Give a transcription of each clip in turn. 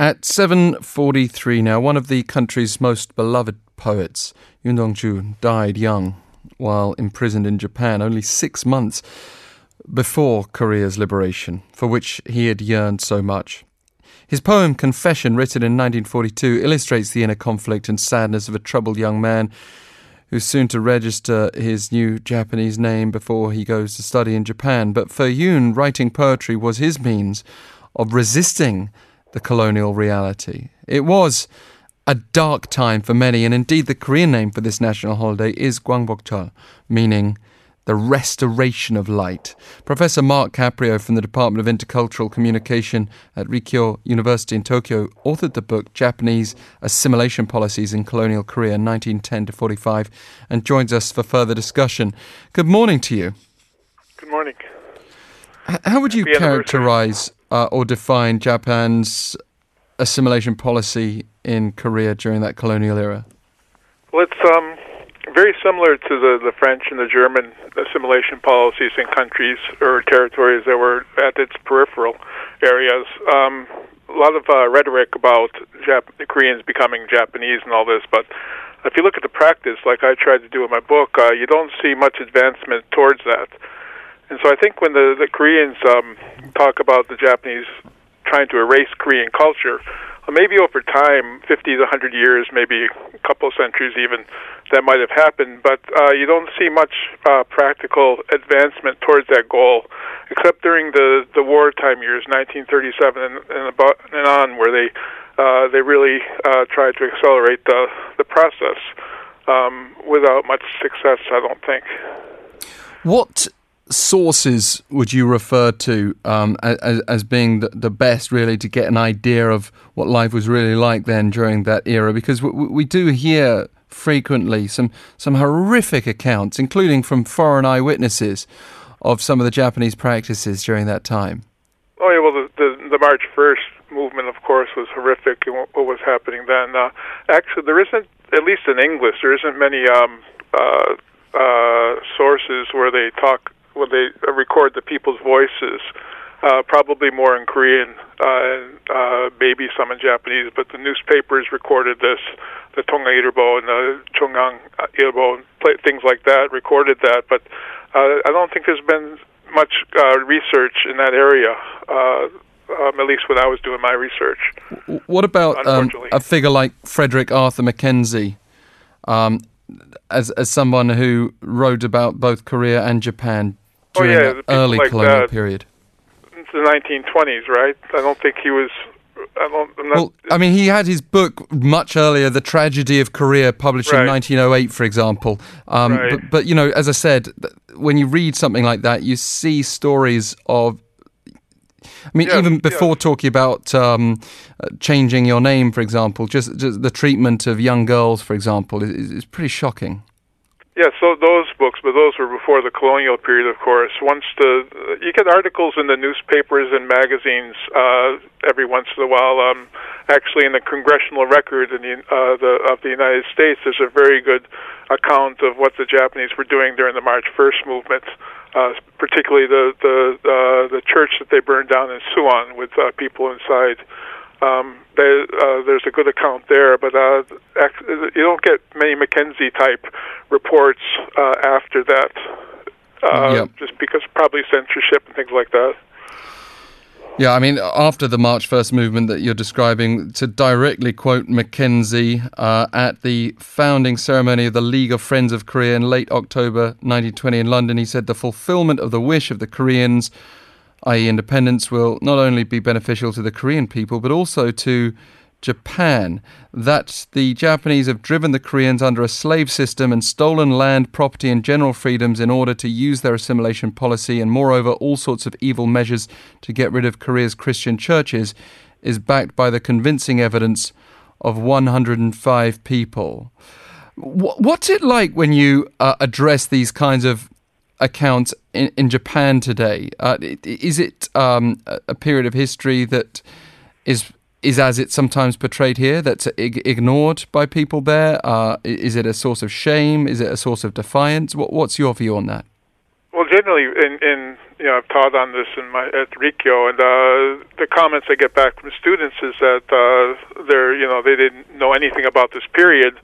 At 7.43 now, one of the country's most beloved poets, Yun Dongju, died young while imprisoned in Japan only six months before Korea's liberation, for which he had yearned so much. His poem Confession, written in 1942, illustrates the inner conflict and sadness of a troubled young man who's soon to register his new Japanese name before he goes to study in Japan. But for Yun, writing poetry was his means of resisting the colonial reality. It was a dark time for many, and indeed the Korean name for this national holiday is Gwangbokjeol, meaning the restoration of light. Professor Mark Caprio from the Department of Intercultural Communication at Rikkyo University in Tokyo authored the book Japanese Assimilation Policies in Colonial Korea 1910 to 45 and joins us for further discussion. Good morning to you. Good morning. How would you characterize uh, or define Japan's assimilation policy in Korea during that colonial era? Well, it's um, very similar to the, the French and the German assimilation policies in countries or territories that were at its peripheral areas. Um, a lot of uh, rhetoric about Jap- Koreans becoming Japanese and all this, but if you look at the practice, like I tried to do in my book, uh, you don't see much advancement towards that. And so I think when the, the Koreans um, talk about the Japanese trying to erase Korean culture, well, maybe over time, 50 to 100 years, maybe a couple of centuries even, that might have happened. But uh, you don't see much uh, practical advancement towards that goal, except during the, the wartime years, 1937 and, and, about, and on, where they uh, they really uh, tried to accelerate the the process um, without much success. I don't think. What sources would you refer to um, as, as, being the, the, best, really, to get an idea of what life was really like then during that era? Because we, we do hear frequently some, some horrific accounts, including from foreign eyewitnesses, of some of the Japanese practices during that time. Oh, yeah, well, the, the, the March 1st movement, of course, was horrific and what, what was happening then. Uh, actually, there isn't, at least in English, there isn't many um, uh, uh, sources where they talk when they record the people's voices. Uh, probably more in Korean, uh, uh, maybe some in Japanese, but the newspapers recorded this, the Tonga Ilbo and the Chongang Ilbo, and things like that recorded that. But uh, I don't think there's been much uh, research in that area. Uh, um, at least when I was doing my research. What about um, a figure like Frederick Arthur Mackenzie? Um, as as someone who wrote about both Korea and Japan, during oh, yeah, the early like colonial that. period? It's the 1920s, right? I don't think he was. I don't. Well, I mean, he had his book much earlier, "The Tragedy of Korea," published right. in 1908, for example. Um, right. but, but you know, as I said, when you read something like that, you see stories of I mean, even before talking about um, uh, changing your name, for example, just, just, the treatment of young girls, for example, is, is pretty shocking. Yeah, so those books, but those were before the colonial period, of course. Once the you get articles in the newspapers and magazines uh, every once in a while. Um, actually, in the Congressional Record in the, uh, the of the United States, there's a very good account of what the Japanese were doing during the March First movement. Uh, particularly the the uh, the church that they burned down in Suwon with uh, people inside. Um, they, uh, there's a good account there, but uh, you don't get many Mackenzie type reports uh, after that, uh, yep. just because probably censorship and things like that. Yeah, I mean, after the March 1st movement that you're describing, to directly quote Mackenzie uh, at the founding ceremony of the League of Friends of Korea in late October 1920 in London, he said, The fulfillment of the wish of the Koreans i.e., independence, will not only be beneficial to the Korean people, but also to Japan. That the Japanese have driven the Koreans under a slave system and stolen land, property, and general freedoms in order to use their assimilation policy, and moreover, all sorts of evil measures to get rid of Korea's Christian churches, is backed by the convincing evidence of 105 people. What's it like when you uh, address these kinds of accounts in, in Japan today? Uh, is it um, a period of history that is is as it's sometimes portrayed here, that's ig- ignored by people there? Uh, is it a source of shame? Is it a source of defiance? What, what's your view on that? Well, generally, in, in you know, I've taught on this in my at Rikkyo, and uh, the comments I get back from students is that uh, they're you know they didn't know anything about this period,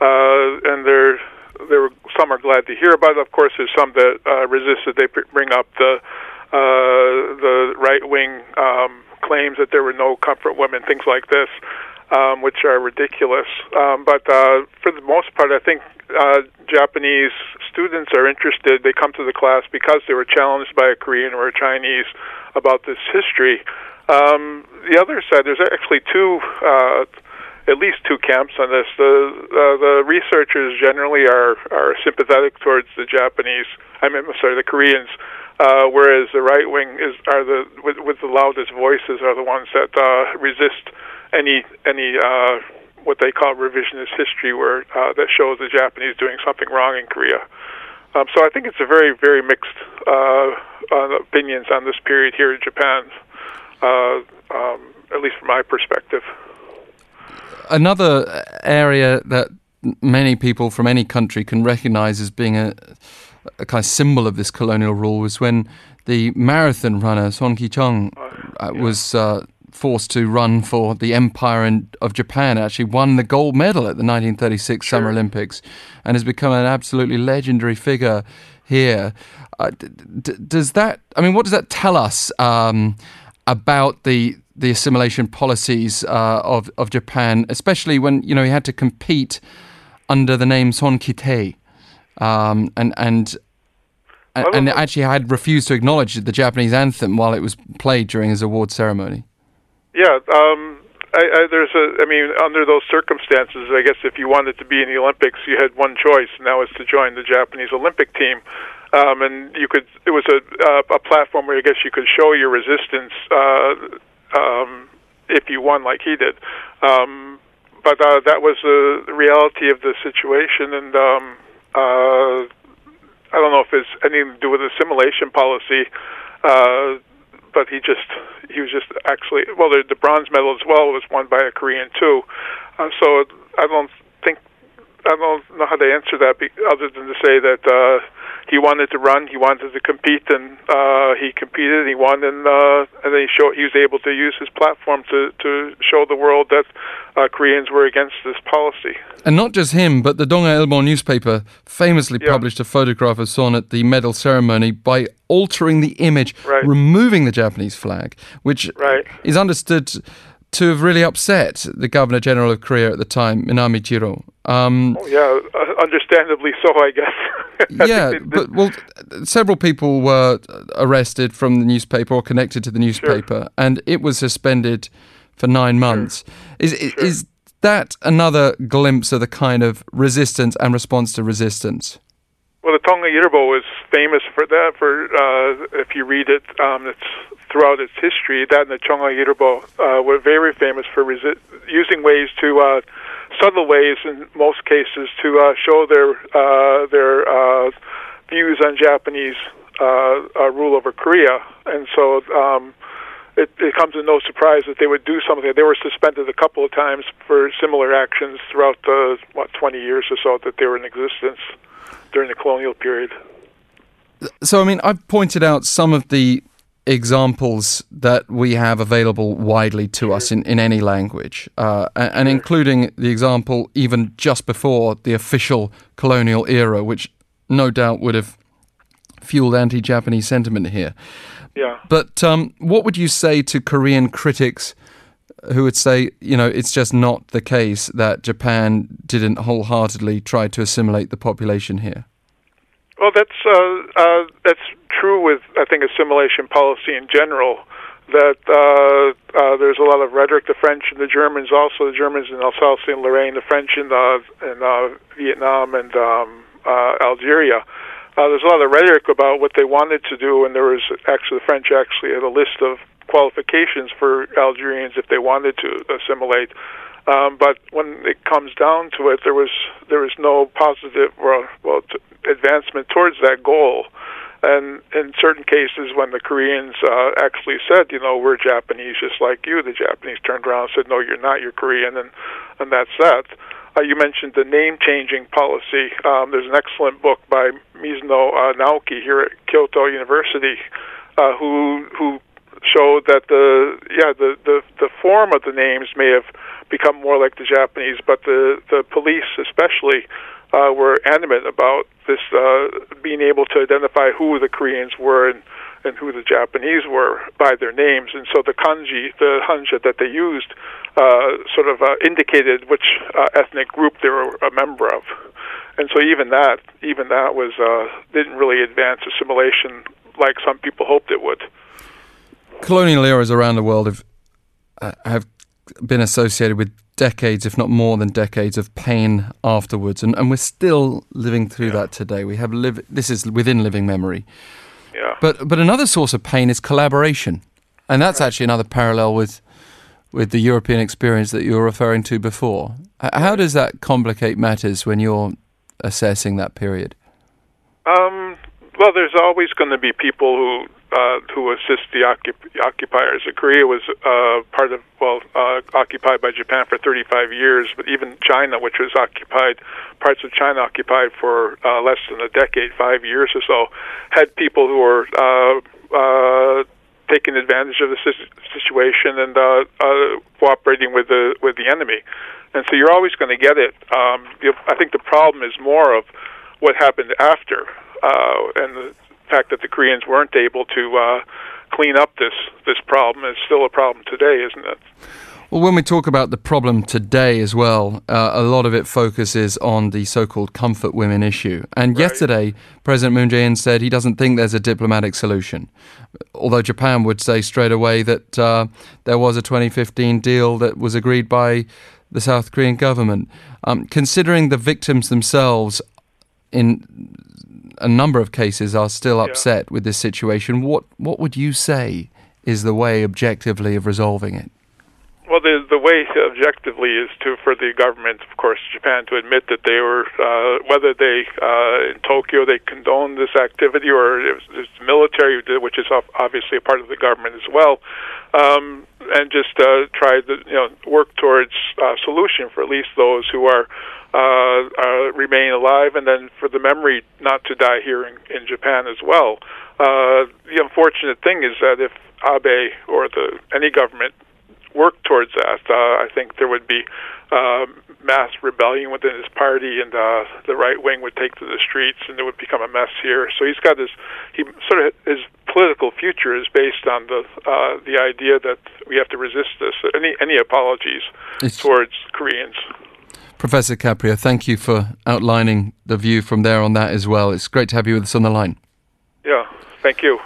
uh, and they're they were some are glad to hear about it. Of course, there's some that uh, resisted. They bring up the uh, the right wing um, claims that there were no comfort women, things like this um, which are ridiculous. Um, but uh, for the most part, I think uh, Japanese students are interested. They come to the class because they were challenged by a Korean or a Chinese about this history. Um, the other side, there's actually two, uh, at least two camps on this. The uh, the researchers generally are are sympathetic towards the Japanese. I mean, sorry, the Koreans. Uh, whereas the right wing is are the with, with the loudest voices are the ones that uh, resist any any uh, what they call revisionist history, where uh, that shows the Japanese doing something wrong in Korea. Um, so I think it's a very very mixed uh, opinions on this period here in Japan, uh, um, at least from my perspective. Another area that many people from any country can recognize as being a, a kind of symbol of this colonial rule was when the marathon runner Son Ki-chung uh, uh, yeah. was uh, forced to run for the Empire in, of Japan, actually won the gold medal at the 1936 sure. Summer Olympics and has become an absolutely legendary figure here. Uh, d- d- does that, I mean, what does that tell us um, about the the assimilation policies uh, of, of Japan, especially when, you know, he had to compete under the name Son Kitei? Um, and, and and, and actually had refused to acknowledge the Japanese anthem while it was played during his award ceremony. Yeah, um, I, I, there's a. I mean, under those circumstances, I guess if you wanted to be in the Olympics, you had one choice, and that was to join the Japanese Olympic team. Um, and you could. It was a uh, a platform where I guess you could show your resistance uh, um, if you won, like he did. Um, but uh, that was the reality of the situation, and um, uh, I don't know if it's anything to do with assimilation policy. Uh, but he just he was just actually well the, the bronze medal as well was won by a Korean too, uh, so I don't think I don't know how to answer that be, other than to say that uh, he wanted to run, he wanted to compete, and uh, he competed, and he won, and uh, and then he showed he was able to use his platform to to show the world that uh, Koreans were against this policy. And not just him, but the Donga Ilbo newspaper famously yeah. published a photograph of Son at the medal ceremony by altering the image, right. removing the Japanese flag, which right. is understood to have really upset the Governor General of Korea at the time, Minami Jiro. Um, oh, yeah, uh, understandably so, I guess. yeah, but well, several people were arrested from the newspaper or connected to the newspaper, sure. and it was suspended for nine months. Sure. Is sure. is that another glimpse of the kind of resistance and response to resistance? Well, the Tonga Ilbo is famous for that. For uh, if you read it, um, it's throughout its history. That and the Tonga Ilbo uh, were very famous for resi- using ways to uh, subtle ways in most cases to uh, show their uh, their uh, views on Japanese uh, uh, rule over Korea, and so um, it, it comes as no surprise that they would do something. They were suspended a couple of times for similar actions throughout the what 20 years or so that they were in existence during the colonial period. So, I mean, I've pointed out some of the examples that we have available widely to sure. us in, in any language, uh, and, and including the example even just before the official colonial era, which no doubt would have fueled anti Japanese sentiment here. Yeah. But um, what would you say to Korean critics who would say, you know, it's just not the case that Japan didn't wholeheartedly try to assimilate the population here? Well, that's uh, uh, that's true with I think assimilation policy in general. That uh, uh, there's a lot of rhetoric. The French and the Germans, also the Germans in Alsace and Lorraine, the French in, uh, in uh, Vietnam and um, uh, Algeria. Uh, there's a lot of rhetoric about what they wanted to do, and there was actually the French actually had a list of qualifications for Algerians if they wanted to assimilate. Um, but when it comes down to it, there was there was no positive well, well t- advancement towards that goal. And in certain cases, when the Koreans uh, actually said, you know, we're Japanese just like you, the Japanese turned around and said, no, you're not, you're Korean, and and that's that. uh, you mentioned the name changing policy. Um, there's an excellent book by Mizuno uh, Naoki here at Kyoto University, uh, who who showed that the yeah the, the the form of the names may have become more like the Japanese, but the the police especially uh, were animate about this uh, being able to identify who the Koreans were and and who the Japanese were by their names, and so the kanji, the hanja that they used, uh, sort of uh, indicated which uh, ethnic group they were a member of, and so even that, even that was uh, didn't really advance assimilation like some people hoped it would. Colonial eras around the world have uh, have been associated with decades, if not more than decades, of pain afterwards, and, and we're still living through yeah. that today. We have live. This is within living memory. Yeah. But but another source of pain is collaboration, and that's right. actually another parallel with with the European experience that you were referring to before. How does that complicate matters when you're assessing that period? Um, well, there's always going to be people who uh, who assist the occup- occupiers. Korea was uh, part of, well, uh, occupied by Japan for 35 years, but even China, which was occupied, parts of China occupied for uh, less than a decade, five years or so, had people who were uh, uh, taking advantage of the situation and uh, uh, cooperating with the with the enemy. And so you're always going to get it. Um, I think the problem is more of what happened after, uh, and the fact that the Koreans weren't able to uh, clean up this this problem is still a problem today, isn't it? Well, when we talk about the problem today as well, uh, a lot of it focuses on the so called comfort women issue. And right. yesterday, President Moon Jae in said he doesn't think there's a diplomatic solution. Although Japan would say straight away that uh, there was a 2015 deal that was agreed by the South Korean government. Um, considering the victims themselves in a number of cases are still upset yeah. with this situation. What what would you say is the way objectively of resolving it? Well, the the way objectively is to for the government, of course, Japan to admit that they were uh, whether they uh, in Tokyo they condoned this activity or it the military, which is obviously a part of the government as well, um, and just uh, try to you know work towards a solution for at least those who are uh, uh, remain alive, and then for the memory not to die here in, in Japan as well. Uh, the unfortunate thing is that if Abe or the any government worked towards that, uh, I think there would be uh, mass rebellion within his party, and uh, the right wing would take to the streets, and it would become a mess here. So he's got this. He sort of his political future is based on the uh, the idea that we have to resist this. Any any apologies it's, towards Koreans. Professor Caprio, thank you for outlining the view from there on that as well. It's great to have you with us on the line. Yeah, thank you.